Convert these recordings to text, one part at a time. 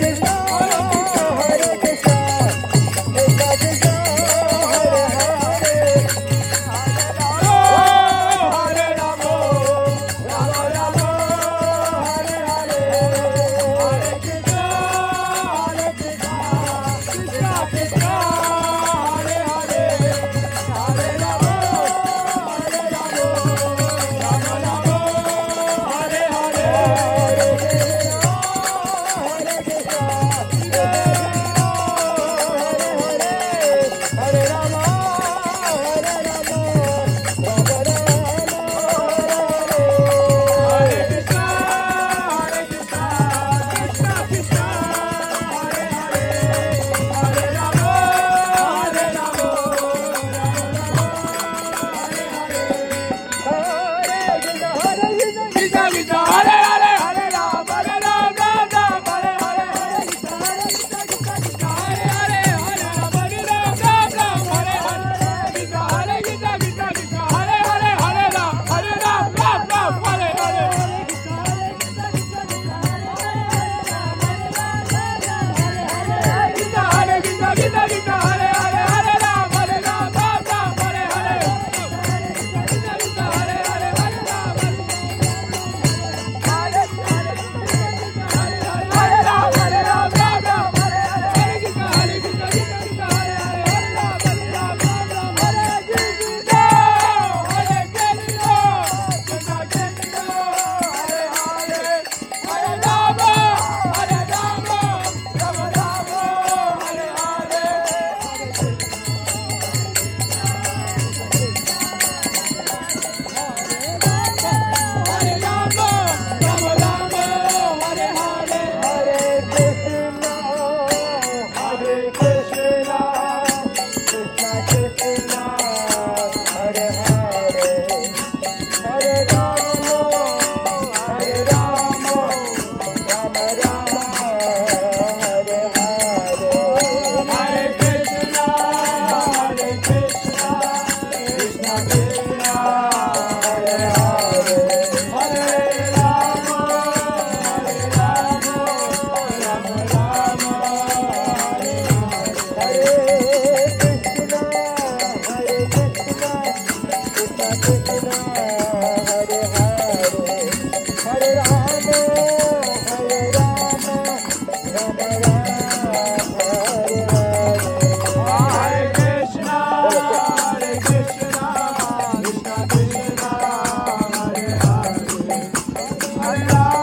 There's Allah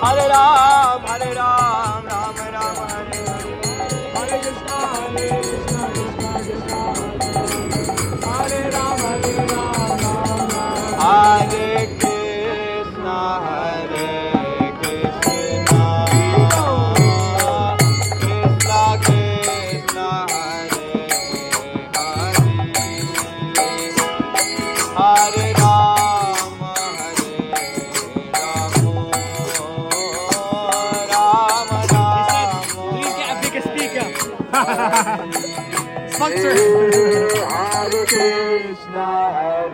Hare Ram, Hare Ram. Sponsor. Hare Krishna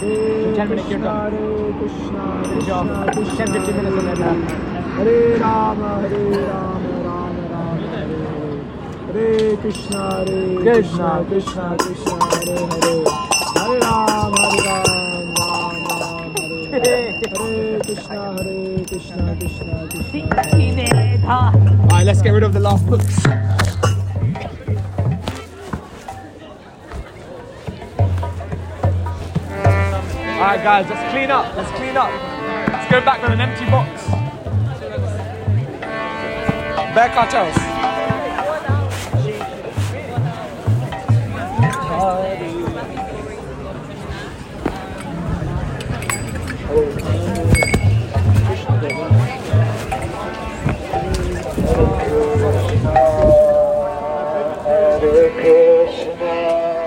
10 minutes, you're done. Good job. 10 15 minutes then uh, Hare Rama, Hare Rama, Hare Krishna, Hare Krishna, Krishna Krishna, Hare Hare. Hare Rama, Hare Rama, Rama Rama. Hare Krishna, Hare Krishna, Krishna Krishna. Alright, let's get rid of the last books. Alright guys, let's clean up, let's clean up. Let's go back with an empty box. Bear cartels.